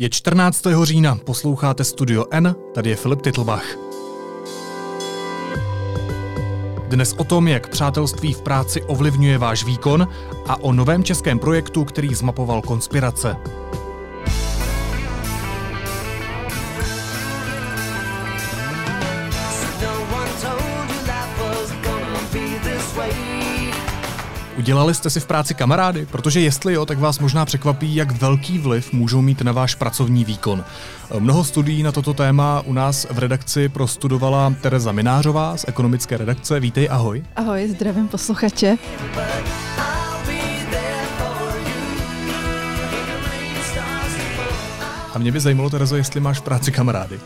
Je 14. října, posloucháte Studio N, tady je Filip Titlbach. Dnes o tom, jak přátelství v práci ovlivňuje váš výkon a o novém českém projektu, který zmapoval konspirace. Udělali jste si v práci kamarády? Protože jestli jo, tak vás možná překvapí, jak velký vliv můžou mít na váš pracovní výkon. Mnoho studií na toto téma u nás v redakci prostudovala Tereza Minářová z ekonomické redakce. Vítej, ahoj. Ahoj, zdravím posluchače. A mě by zajímalo, Terezo, jestli máš v práci kamarády.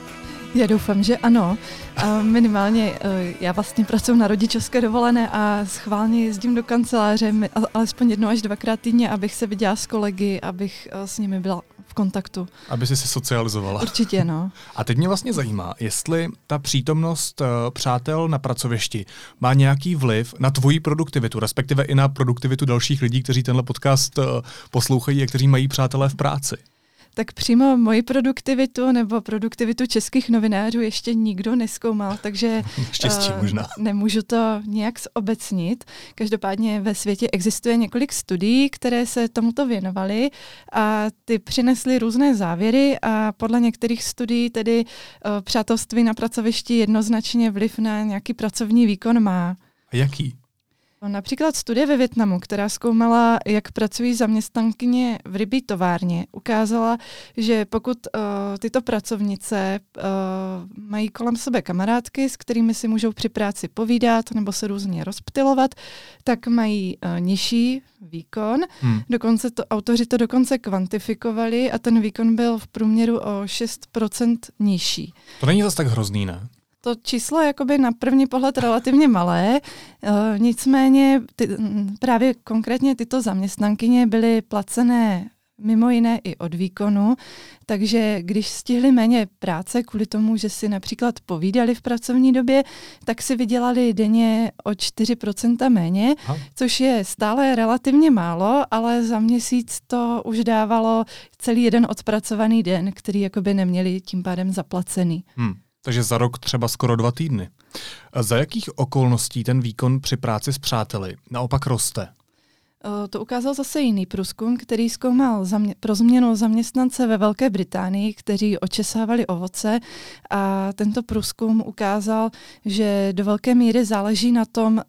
Já doufám, že ano. A minimálně eh, já vlastně pracuji na rodičovské dovolené a schválně jezdím do kanceláře alespoň jednou až dvakrát týdně, abych se viděla s kolegy, abych eh, s nimi byla v kontaktu. Aby si se socializovala. Určitě, no. A teď mě vlastně zajímá, jestli ta přítomnost uh, přátel na pracovišti má nějaký vliv na tvoji produktivitu, respektive i na produktivitu dalších lidí, kteří tenhle podcast poslouchají a kteří mají přátelé v práci tak přímo moji produktivitu nebo produktivitu českých novinářů ještě nikdo neskoumal, takže Štěstí uh, možná. nemůžu to nějak zobecnit. Každopádně ve světě existuje několik studií, které se tomuto věnovaly a ty přinesly různé závěry a podle některých studií tedy uh, přátelství na pracovišti jednoznačně vliv na nějaký pracovní výkon má. A jaký? Například studie ve Větnamu, která zkoumala, jak pracují zaměstnankyně v rybí továrně, ukázala, že pokud uh, tyto pracovnice uh, mají kolem sebe kamarádky, s kterými si můžou při práci povídat nebo se různě rozptilovat, tak mají uh, nižší výkon. Hmm. Dokonce to, autoři to dokonce kvantifikovali a ten výkon byl v průměru o 6% nižší. To není zase tak hrozný, ne? To číslo je jakoby na první pohled relativně malé, uh, nicméně ty, právě konkrétně tyto zaměstnankyně byly placené mimo jiné i od výkonu, takže když stihli méně práce kvůli tomu, že si například povídali v pracovní době, tak si vydělali denně o 4% méně, Aha. což je stále relativně málo, ale za měsíc to už dávalo celý jeden odpracovaný den, který jakoby neměli tím pádem zaplacený. Hmm. Takže za rok třeba skoro dva týdny. Za jakých okolností ten výkon při práci s přáteli naopak roste? To ukázal zase jiný průzkum, který zkoumal zamě- pro změnu zaměstnance ve Velké Británii, kteří očesávali ovoce a tento průzkum ukázal, že do velké míry záleží na tom,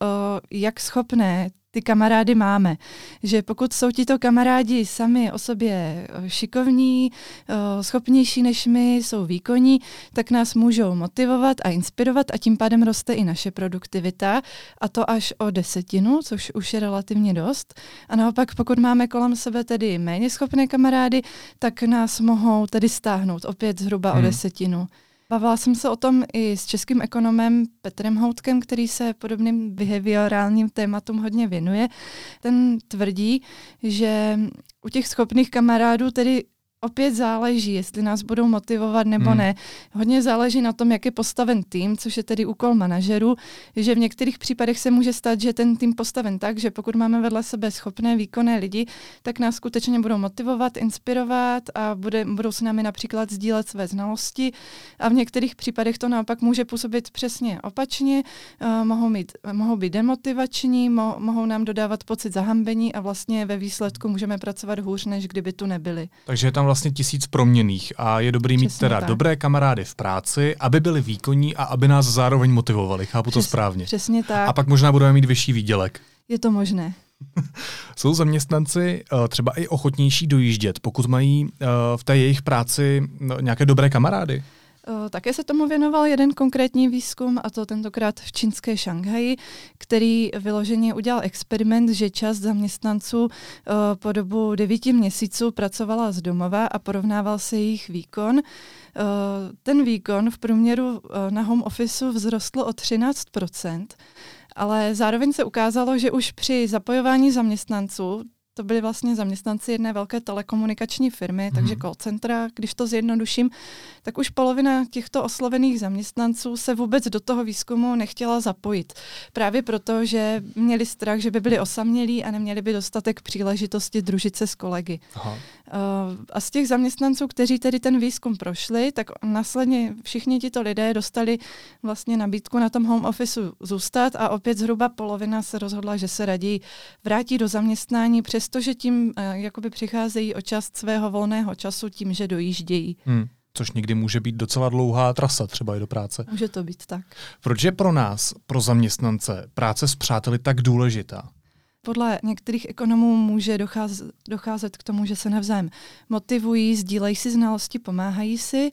jak schopné ty kamarády máme. Že pokud jsou tito kamarádi sami o sobě eh, šikovní, eh, schopnější než my, jsou výkonní, tak nás můžou motivovat a inspirovat a tím pádem roste i naše produktivita a to až o desetinu, což už je relativně dost. A naopak, pokud máme kolem sebe tedy méně schopné kamarády, tak nás mohou tedy stáhnout opět zhruba hmm. o desetinu. Bavila jsem se o tom i s českým ekonomem Petrem Houtkem, který se podobným behaviorálním tématům hodně věnuje. Ten tvrdí, že u těch schopných kamarádů tedy opět záleží, jestli nás budou motivovat nebo hmm. ne. Hodně záleží na tom, jak je postaven tým, což je tedy úkol manažerů, že v některých případech se může stát, že ten tým postaven tak, že pokud máme vedle sebe schopné, výkonné lidi, tak nás skutečně budou motivovat, inspirovat a bude, budou s námi například sdílet své znalosti. A v některých případech to naopak může působit přesně opačně, uh, mohou, mít, mohou být demotivační, mo, mohou nám dodávat pocit zahambení a vlastně ve výsledku můžeme pracovat hůř, než kdyby tu nebyli. Takže je tam vlastně tisíc proměných a je dobrý Přesně mít teda tak. dobré kamarády v práci, aby byli výkonní a aby nás zároveň motivovali. Chápu Přes, to správně. Přesně tak. A pak možná budeme mít vyšší výdělek. Je to možné. Jsou zaměstnanci uh, třeba i ochotnější dojíždět, pokud mají uh, v té jejich práci no, nějaké dobré kamarády? Eh, také se tomu věnoval jeden konkrétní výzkum, a to tentokrát v čínské Šanghaji, který vyloženě udělal experiment, že část zaměstnanců eh, po dobu devíti měsíců pracovala z domova a porovnával se jejich výkon. Eh, ten výkon v průměru na home officeu vzrostl o 13% ale zároveň se ukázalo, že už při zapojování zaměstnanců to byli vlastně zaměstnanci jedné velké telekomunikační firmy, hmm. takže call centra, když to zjednoduším, tak už polovina těchto oslovených zaměstnanců se vůbec do toho výzkumu nechtěla zapojit. Právě proto, že měli strach, že by byli osamělí a neměli by dostatek příležitosti družit se s kolegy. Aha. Uh, a z těch zaměstnanců, kteří tedy ten výzkum prošli, tak následně všichni tito lidé dostali vlastně nabídku na tom home office zůstat a opět zhruba polovina se rozhodla, že se raději vrátí do zaměstnání, přestože tím uh, jakoby přicházejí o část svého volného času tím, že dojíždějí. Hmm. Což někdy může být docela dlouhá trasa třeba i do práce. Může to být tak. Proč je pro nás, pro zaměstnance, práce s přáteli tak důležitá? Podle některých ekonomů může docházet, docházet k tomu, že se navzájem motivují, sdílejí si znalosti, pomáhají si.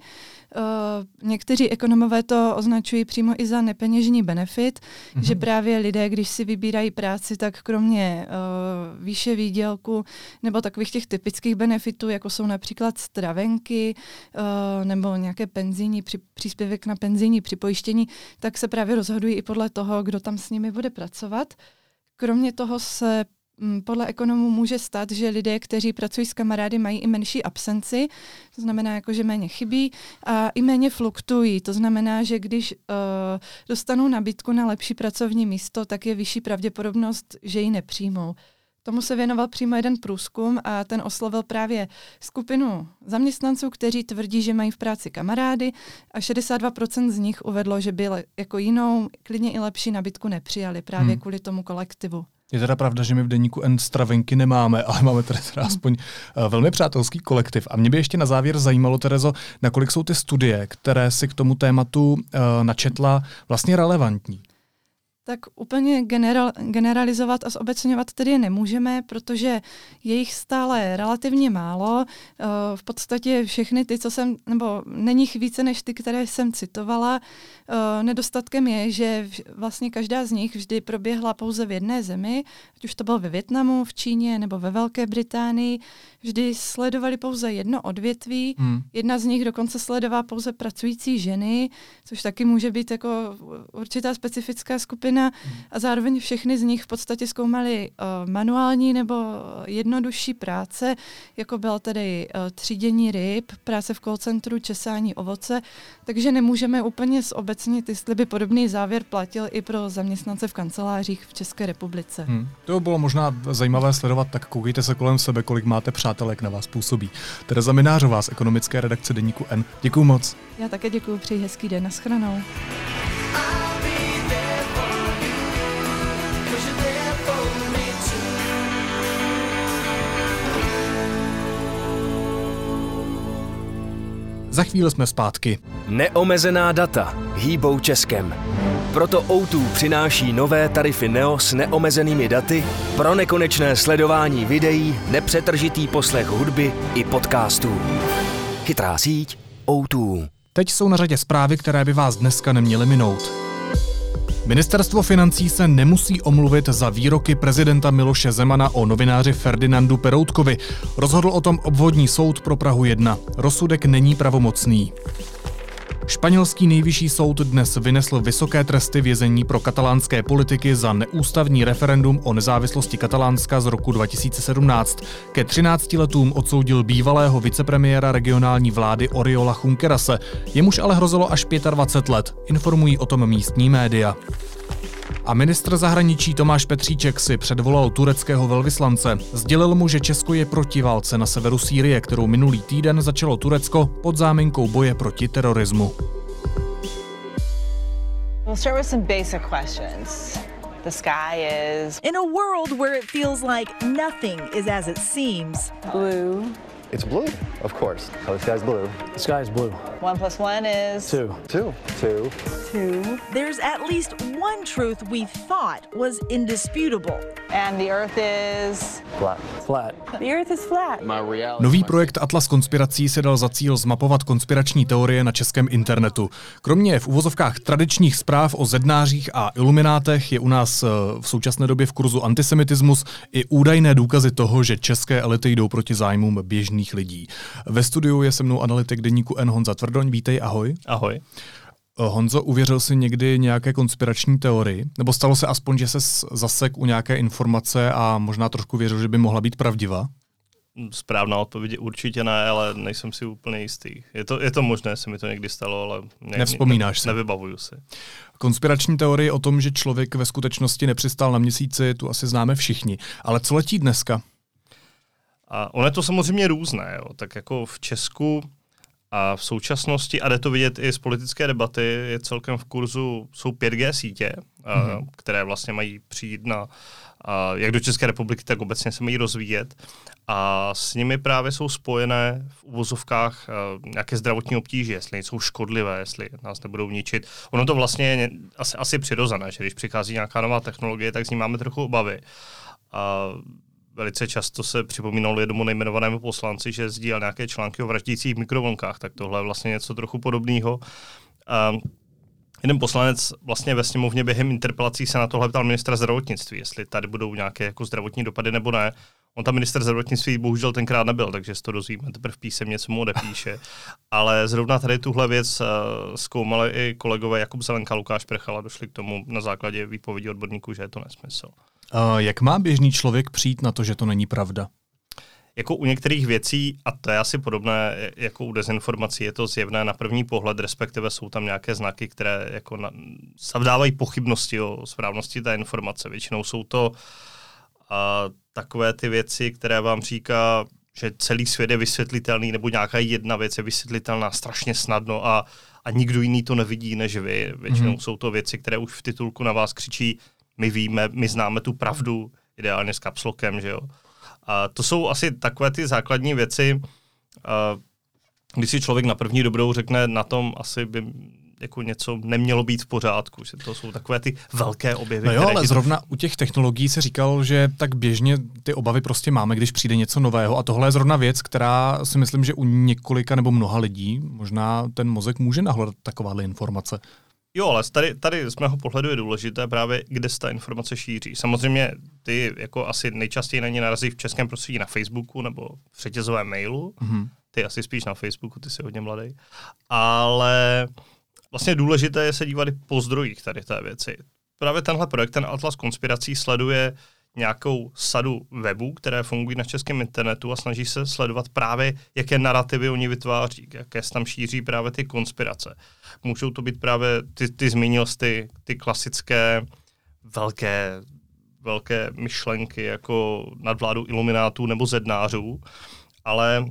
Uh, někteří ekonomové to označují přímo i za nepeněžní benefit, mm-hmm. že právě lidé, když si vybírají práci, tak kromě uh, výše výdělku nebo takových těch typických benefitů, jako jsou například stravenky uh, nebo nějaké penzijní, při, příspěvek na penzijní připojištění, tak se právě rozhodují i podle toho, kdo tam s nimi bude pracovat. Kromě toho se mm, podle ekonomů může stát, že lidé, kteří pracují s kamarády, mají i menší absenci, to znamená, jako, že méně chybí a i méně fluktují. To znamená, že když uh, dostanou nabídku na lepší pracovní místo, tak je vyšší pravděpodobnost, že ji nepřijmou. Tomu se věnoval přímo jeden průzkum a ten oslovil právě skupinu zaměstnanců, kteří tvrdí, že mají v práci kamarády a 62% z nich uvedlo, že by jako jinou, klidně i lepší nabídku nepřijali právě hmm. kvůli tomu kolektivu. Je teda pravda, že my v deníku N stravenky nemáme, ale máme tady teda aspoň uh, velmi přátelský kolektiv. A mě by ještě na závěr zajímalo, Terezo, nakolik jsou ty studie, které si k tomu tématu uh, načetla, vlastně relevantní tak úplně general, generalizovat a zobecňovat tedy nemůžeme, protože je jich stále relativně málo. Eh, v podstatě všechny ty, co jsem, nebo není jich více než ty, které jsem citovala. Eh, nedostatkem je, že vlastně každá z nich vždy proběhla pouze v jedné zemi, ať už to bylo ve Větnamu, v Číně nebo ve Velké Británii. Vždy sledovali pouze jedno odvětví. Hmm. Jedna z nich dokonce sledovala pouze pracující ženy, což taky může být jako určitá specifická skupina skupina a zároveň všechny z nich v podstatě zkoumali uh, manuální nebo jednodušší práce, jako byla tedy uh, třídění ryb, práce v call centru, česání ovoce, takže nemůžeme úplně zobecnit, jestli by podobný závěr platil i pro zaměstnance v kancelářích v České republice. Hmm. To by bylo možná zajímavé sledovat, tak koukejte se kolem sebe, kolik máte přátelek na vás působí. Tereza Minářová z ekonomické redakce Deníku N. Děkuji moc. Já také děkuji, přeji hezký den, naschranou. Za chvíli jsme zpátky. Neomezená data hýbou Českem. Proto O2 přináší nové tarify Neo s neomezenými daty pro nekonečné sledování videí, nepřetržitý poslech hudby i podcastů. Chytrá síť O2. Teď jsou na řadě zprávy, které by vás dneska neměly minout. Ministerstvo financí se nemusí omluvit za výroky prezidenta Miloše Zemana o novináři Ferdinandu Peroutkovi. Rozhodl o tom obvodní soud pro Prahu 1. Rozsudek není pravomocný. Španělský nejvyšší soud dnes vynesl vysoké tresty vězení pro katalánské politiky za neústavní referendum o nezávislosti Katalánska z roku 2017. Ke 13 letům odsoudil bývalého vicepremiéra regionální vlády Oriola Junquerase, jemuž ale hrozilo až 25 let, informují o tom místní média. A ministr zahraničí Tomáš Petříček si předvolal tureckého velvyslance. Sdělil mu, že Česko je proti válce na severu Sýrie, kterou minulý týden začalo Turecko pod záminkou boje proti terorismu. We'll start with some basic questions. The sky is. In a world where it feels like nothing is as it seems. Blue. It's blue, of course. Oh, the sky's blue. The sky's blue. One plus one is two. Two. Two. Two. There's at least one truth we thought was indisputable. And the Earth is flat. Flat. The Earth is flat. My reality. Nový projekt Atlas konspirací se dal za cíl zmapovat konspirační teorie na českém internetu. Kromě v uvozovkách tradičních zpráv o zednářích a iluminátech je u nás eh, v současné době v kurzu antisemitismus i údajné důkazy toho, že české elity jdou proti zájmům běžných lidí. Ve studiu je se mnou analytik deníku N. Honza Tvrdoň. Vítej, ahoj. Ahoj. Honzo, uvěřil jsi někdy nějaké konspirační teorii? Nebo stalo se aspoň, že se zasek u nějaké informace a možná trošku věřil, že by mohla být pravdivá? Správná odpověď určitě ne, ale nejsem si úplně jistý. Je to, je to možné, se mi to někdy stalo, ale ne, nevzpomínáš ne, si. Nevybavuju si. Konspirační teorie o tom, že člověk ve skutečnosti nepřistál na měsíci, tu asi známe všichni. Ale co letí dneska? A ono je to samozřejmě různé. Jo. Tak jako v Česku a v současnosti, a jde to vidět i z politické debaty, je celkem v kurzu, jsou 5G sítě, mm-hmm. které vlastně mají přijít na, a jak do České republiky, tak obecně se mají rozvíjet. A s nimi právě jsou spojené v uvozovkách nějaké zdravotní obtíže, jestli nejsou škodlivé, jestli nás nebudou ničit. Ono to vlastně je asi, asi přirozené, že když přichází nějaká nová technologie, tak s ní máme trochu obavy. A velice často se připomínalo jednomu nejmenovanému poslanci, že sdílel nějaké články o vraždících mikrovlnkách, tak tohle je vlastně něco trochu podobného. A jeden poslanec vlastně ve sněmovně během interpelací se na tohle ptal ministra zdravotnictví, jestli tady budou nějaké jako zdravotní dopady nebo ne. On tam minister zdravotnictví bohužel tenkrát nebyl, takže si to dozvíme teprve písemně, co mu odepíše. Ale zrovna tady tuhle věc uh, zkoumali i kolegové Jakub Zelenka, Lukáš Prchala, došli k tomu na základě výpovědi odborníků, že je to nesmysl. Jak má běžný člověk přijít na to, že to není pravda? Jako u některých věcí, a to je asi podobné jako u dezinformací, je to zjevné na první pohled, respektive jsou tam nějaké znaky, které jako na, zavdávají pochybnosti o správnosti té informace. Většinou jsou to a, takové ty věci, které vám říká, že celý svět je vysvětlitelný, nebo nějaká jedna věc je vysvětlitelná strašně snadno a, a nikdo jiný to nevidí než vy. Většinou mm-hmm. jsou to věci, které už v titulku na vás křičí, my víme, my známe tu pravdu, ideálně s kapslokem, že jo. A to jsou asi takové ty základní věci, když si člověk na první dobrou řekne, na tom asi by jako něco nemělo být v pořádku, že to jsou takové ty velké objevy. No jo, ale zrovna u těch technologií se říkal, že tak běžně ty obavy prostě máme, když přijde něco nového a tohle je zrovna věc, která si myslím, že u několika nebo mnoha lidí možná ten mozek může nahledat takováhle informace. Jo, ale tady, tady z mého pohledu je důležité právě, kde se ta informace šíří. Samozřejmě ty jako asi nejčastěji na ně narazí v českém prostředí na Facebooku nebo v řetězovém mailu. Mm-hmm. Ty asi spíš na Facebooku, ty jsi hodně mladý. Ale vlastně důležité je se dívat i po zdrojích tady té věci. Právě tenhle projekt, ten Atlas konspirací, sleduje nějakou sadu webů, které fungují na českém internetu a snaží se sledovat právě, jaké narrativy oni vytváří, jaké se tam šíří právě ty konspirace. Můžou to být právě, ty, ty zmínil jsi ty, ty klasické velké, velké myšlenky jako nadvládu iluminátů nebo zednářů, ale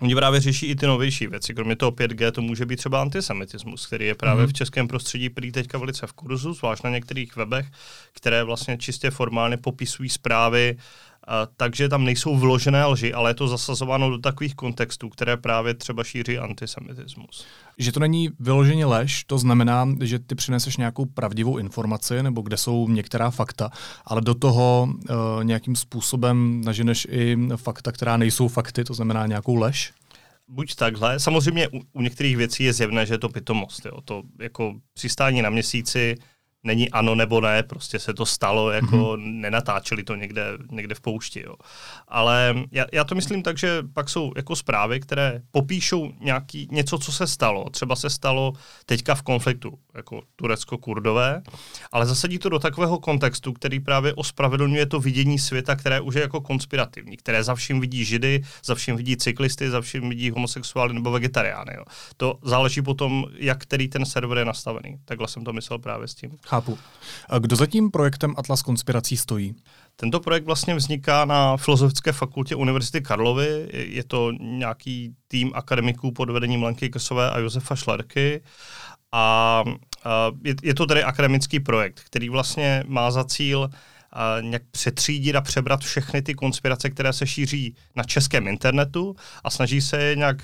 Oni právě řeší i ty novější věci. Kromě toho 5G to může být třeba antisemitismus, který je právě mm. v českém prostředí prý teďka velice v kurzu, zvlášť na některých webech, které vlastně čistě formálně popisují zprávy takže tam nejsou vložené lži, ale je to zasazováno do takových kontextů, které právě třeba šíří antisemitismus. Že to není vyloženě lež, to znamená, že ty přineseš nějakou pravdivou informaci, nebo kde jsou některá fakta, ale do toho uh, nějakým způsobem naženeš i fakta, která nejsou fakty, to znamená nějakou lež? Buď takhle. Samozřejmě u, u některých věcí je zjevné, že je to pitomost. Jo. To jako přistání na měsíci, není ano nebo ne, prostě se to stalo, jako mm-hmm. nenatáčeli to někde, někde v poušti. Jo. Ale já, já to myslím tak, že pak jsou jako zprávy, které popíšou nějaký, něco, co se stalo. Třeba se stalo teďka v konfliktu, jako Turecko-Kurdové, ale zasadí to do takového kontextu, který právě ospravedlňuje to vidění světa, které už je jako konspirativní, které za vším vidí židy, za vším vidí cyklisty, za vším vidí homosexuály nebo vegetariány. Jo. To záleží potom, jak který ten server je nastavený. Takhle jsem to myslel právě s tím. Chápu. Kdo za tím projektem Atlas konspirací stojí? Tento projekt vlastně vzniká na Filozofické fakultě Univerzity Karlovy. Je to nějaký tým akademiků pod vedením Lenky Krsové a Josefa Šlerky. A je to tedy akademický projekt, který vlastně má za cíl nějak přetřídit a přebrat všechny ty konspirace, které se šíří na českém internetu a snaží se je nějak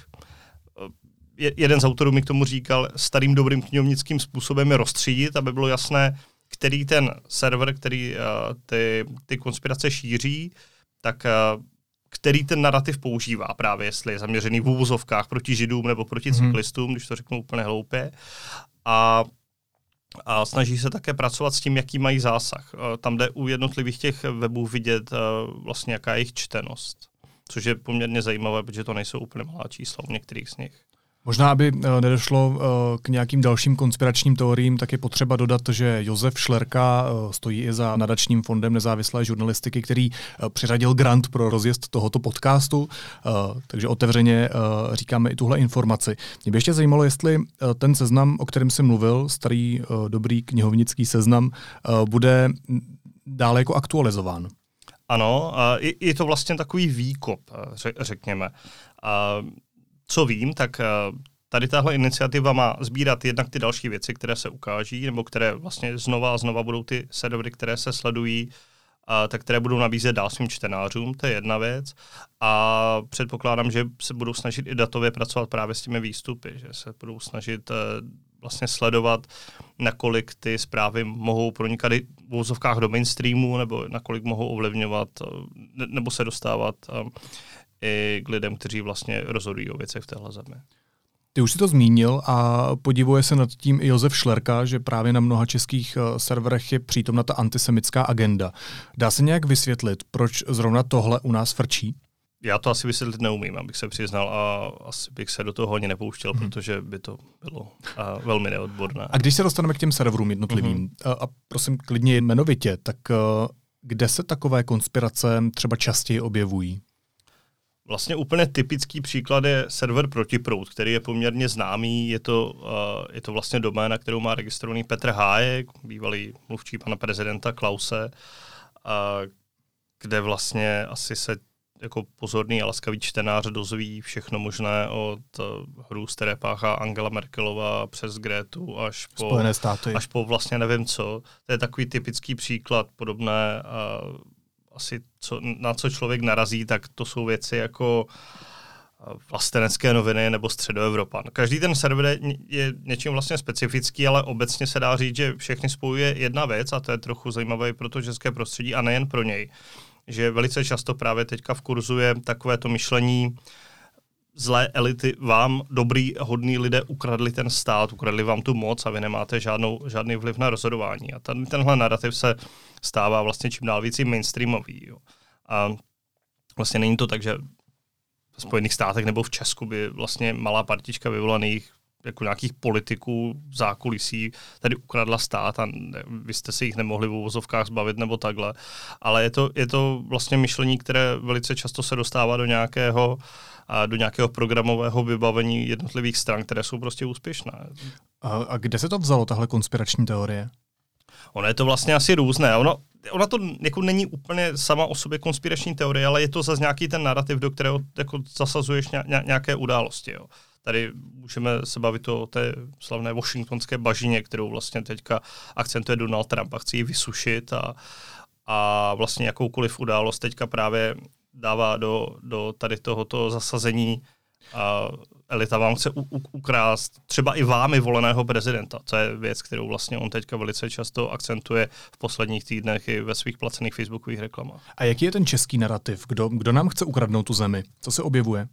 jeden z autorů mi k tomu říkal, starým dobrým knihovnickým způsobem je rozstřídit, aby bylo jasné, který ten server, který uh, ty, ty konspirace šíří, tak uh, který ten narrativ používá právě, jestli je zaměřený v úvozovkách proti židům nebo proti mm. cyklistům, když to řeknu úplně hloupě. A a snaží se také pracovat s tím, jaký mají zásah. Tam jde u jednotlivých těch webů vidět vlastně, jaká je jejich čtenost. Což je poměrně zajímavé, protože to nejsou úplně malá čísla u některých z nich. Možná, aby eh, nedošlo eh, k nějakým dalším konspiračním teoriím, tak je potřeba dodat, že Josef Šlerka eh, stojí i za nadačním fondem nezávislé žurnalistiky, který přiřadil grant pro rozjezd tohoto podcastu, takže otevřeně říkáme i tuhle informaci. Mě by ještě zajímalo, jestli ten seznam, o kterém jsem mluvil, starý dobrý knihovnický seznam, bude dále jako aktualizován. Ano, je to vlastně takový výkop, řekněme co vím, tak eh, tady tahle iniciativa má sbírat jednak ty další věci, které se ukáží, nebo které vlastně znova a znova budou ty servery, které se sledují, a, tak které budou nabízet dál svým čtenářům, to je jedna věc. A předpokládám, že se budou snažit i datově pracovat právě s těmi výstupy, že se budou snažit uh, vlastně sledovat, nakolik ty zprávy mohou pronikat v úzovkách do mainstreamu, nebo nakolik mohou ovlivňovat, uh, nebo se dostávat i k lidem, kteří vlastně rozhodují o věcech v téhle zemi. Ty už si to zmínil a podivuje se nad tím i Josef Šlerka, že právě na mnoha českých eh, serverech je přítomna ta antisemická agenda. Dá se nějak vysvětlit, proč zrovna tohle u nás frčí? Já to asi vysvětlit neumím, abych se přiznal a asi bych se do toho ani nepouštěl, hmm. protože by to bylo a, velmi neodborné. A když se dostaneme k těm serverům jednotlivým, hmm. a, a prosím klidně jmenovitě, tak uh, kde se takové konspirace třeba častěji objevují? Vlastně úplně typický příklad je server Protiprout, který je poměrně známý. Je to, uh, je to vlastně doména, kterou má registrovaný Petr Hájek, bývalý mluvčí pana prezidenta Klause, uh, kde vlastně asi se jako pozorný a laskavý čtenář dozví všechno možné od uh, hrů, které páchá Angela Merkelová přes Grétu až po, Spojené státy. až po vlastně nevím co. To je takový typický příklad podobné uh, asi co, na co člověk narazí, tak to jsou věci jako eh, vlastenecké noviny nebo středoevropan. Každý ten server je něčím vlastně specifický, ale obecně se dá říct, že všechny spojuje jedna věc a to je trochu zajímavé pro to české prostředí a nejen pro něj. Že velice často právě teďka v kurzu je takové to myšlení, zlé elity vám, dobrý, hodní lidé ukradli ten stát, ukradli vám tu moc a vy nemáte žádnou, žádný vliv na rozhodování. A ten, tenhle narrativ se stává vlastně čím dál víc mainstreamový. Jo. A vlastně není to tak, že v Spojených státech nebo v Česku by vlastně malá partička vyvolaných jako nějakých politiků zákulisí tady ukradla stát a ne, vy jste si jich nemohli v uvozovkách zbavit nebo takhle. Ale je to, je to vlastně myšlení, které velice často se dostává do nějakého a do nějakého programového vybavení jednotlivých stran, které jsou prostě úspěšné. A, a kde se to vzalo, tahle konspirační teorie? Ono je to vlastně asi různé. Ono, ona to jako není úplně sama o sobě konspirační teorie, ale je to zase nějaký ten narrativ, do kterého jako zasazuješ ně, ně, nějaké události. Jo. Tady můžeme se bavit o té slavné washingtonské bažině, kterou vlastně teďka akcentuje Donald Trump a chce ji vysušit a, a vlastně jakoukoliv událost teďka právě dává do, do tady tohoto zasazení a elita vám chce u, u, ukrást třeba i vámi voleného prezidenta. To je věc, kterou vlastně on teďka velice často akcentuje v posledních týdnech i ve svých placených facebookových reklamách. A jaký je ten český narrativ? Kdo, kdo nám chce ukradnout tu zemi? Co se objevuje?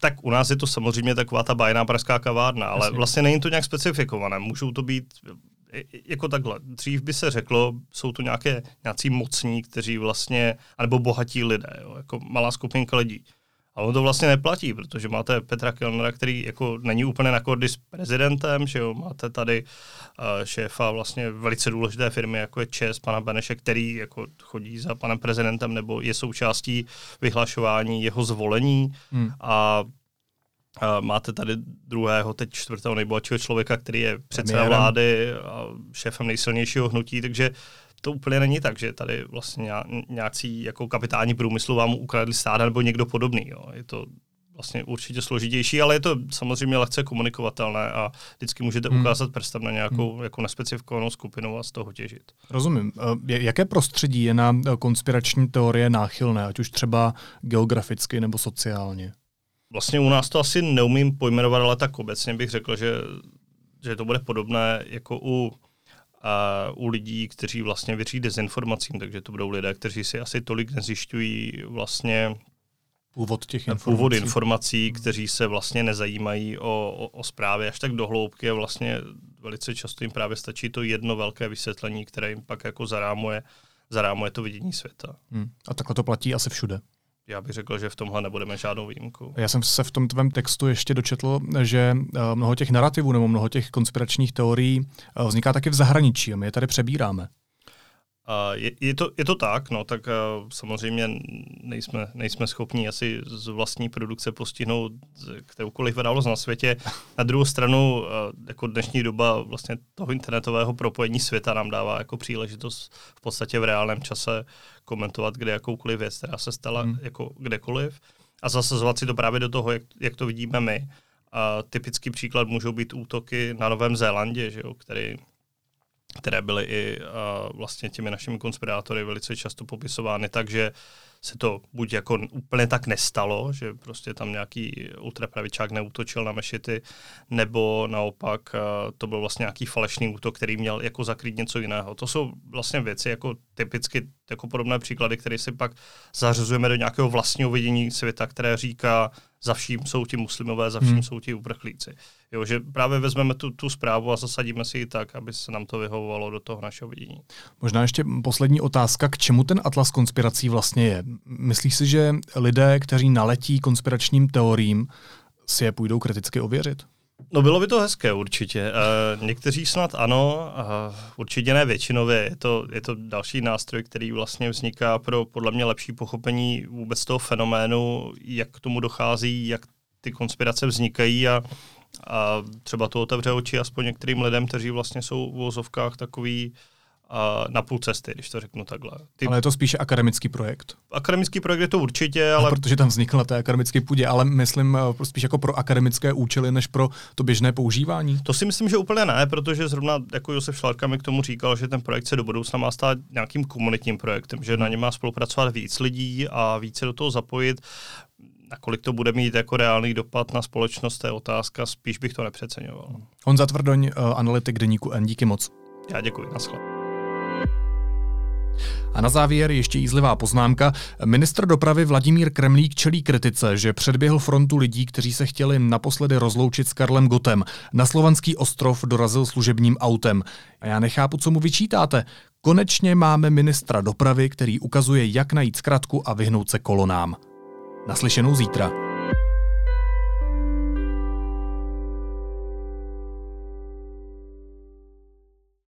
Tak u nás je to samozřejmě taková ta bajná pražská kavárna, ale Jasně. vlastně není to nějak specifikované. Můžou to být jako takhle. Dřív by se řeklo, jsou to nějaké nějací mocní, kteří vlastně, anebo bohatí lidé, jo, jako malá skupinka lidí. A ono to vlastně neplatí, protože máte Petra Kellnera, který jako není úplně na kordy s prezidentem, že jo, máte tady uh, šéfa vlastně velice důležité firmy, jako je ČES, pana Beneše, který jako chodí za panem prezidentem nebo je součástí vyhlašování jeho zvolení. Hmm. a Uh, máte tady druhého, teď čtvrtého nejbohatšího člověka, který je předseda vlády a šéfem nejsilnějšího hnutí, takže to úplně není tak, že tady vlastně nějací jako kapitáni průmyslu vám ukradli stát nebo někdo podobný. Jo. Je to vlastně určitě složitější, ale je to samozřejmě lehce komunikovatelné a vždycky můžete hmm. ukázat prstem na nějakou hmm. jako nespecifikovanou skupinu a z toho těžit. Rozumím. Eh, jaké prostředí je na eh, konspirační teorie náchylné, ať už třeba geograficky nebo sociálně? Vlastně u nás to asi neumím pojmenovat, ale tak obecně bych řekl, že, že to bude podobné jako u, u lidí, kteří vlastně věří dezinformacím, takže to budou lidé, kteří si asi tolik nezjišťují vlastně původ těch informací. Původ informací, kteří se vlastně nezajímají o, o, o zprávy až tak do hloubky a vlastně velice často jim právě stačí to jedno velké vysvětlení, které jim pak jako zarámuje, zarámuje to vidění světa. Hmm. A takhle to platí asi všude. Já bych řekl, že v tomhle nebudeme žádnou výjimku. Já jsem se v tom tvém textu ještě dočetl, že eh, mnoho těch narrativů nebo mnoho těch konspiračních teorií eh, vzniká taky v zahraničí a my je tady přebíráme. Je, je, to, je to tak, no, tak uh, samozřejmě nejsme, nejsme schopni asi z vlastní produkce postihnout kteroukoliv událost na světě. Na druhou stranu, uh, jako dnešní doba vlastně toho internetového propojení světa nám dává jako příležitost v podstatě v reálném čase komentovat kde jakoukoliv věc, která se stala hmm. jako kdekoliv a zasazovat si to právě do toho, jak, jak to vidíme my. A typický příklad můžou být útoky na Novém Zélandě, že jo, který které byly i uh, vlastně těmi našimi konspirátory velice často popisovány tak, že se to buď jako úplně tak nestalo, že prostě tam nějaký ultrapravičák neútočil na mešity, nebo naopak uh, to byl vlastně nějaký falešný útok, který měl jako zakrýt něco jiného. To jsou vlastně věci jako typicky jako podobné příklady, které si pak zařazujeme do nějakého vlastního vidění světa, které říká, za vším jsou ti muslimové, za vším hmm. jsou ti uprchlíci. Jo, že právě vezmeme tu, tu zprávu a zasadíme si ji tak, aby se nám to vyhovovalo do toho našeho vidění. Možná ještě poslední otázka, k čemu ten atlas konspirací vlastně je? Myslíš si, že lidé, kteří naletí konspiračním teoriím, si je půjdou kriticky ověřit? No bylo by to hezké určitě. Uh, někteří snad ano, uh, určitě ne většinově. Je to, je to další nástroj, který vlastně vzniká pro podle mě lepší pochopení vůbec toho fenoménu, jak k tomu dochází, jak ty konspirace vznikají a, a třeba to otevře oči aspoň některým lidem, kteří vlastně jsou v vozovkách takový na půl cesty, když to řeknu takhle. Ty... Ale je to spíše akademický projekt. Akademický projekt je to určitě, ale... No, protože tam vznikl na té akademické půdě, ale myslím eh, spíš jako pro akademické účely, než pro to běžné používání. To si myslím, že úplně ne, protože zrovna jako Josef Šlárka mi k tomu říkal, že ten projekt se do budoucna má stát nějakým komunitním projektem, že na něm má spolupracovat víc lidí a více do toho zapojit. Nakolik to bude mít jako reálný dopad na společnost, to je otázka, spíš bych to nepřeceňoval. Honza Tvrdoň, uh, analytik deníku N, díky moc. Já děkuji, naschle. A na závěr ještě jízlivá poznámka. Ministr dopravy Vladimír Kremlík čelí kritice, že předběhl frontu lidí, kteří se chtěli naposledy rozloučit s Karlem Gotem. Na slovanský ostrov dorazil služebním autem. A já nechápu, co mu vyčítáte. Konečně máme ministra dopravy, který ukazuje, jak najít zkratku a vyhnout se kolonám. Naslyšenou zítra.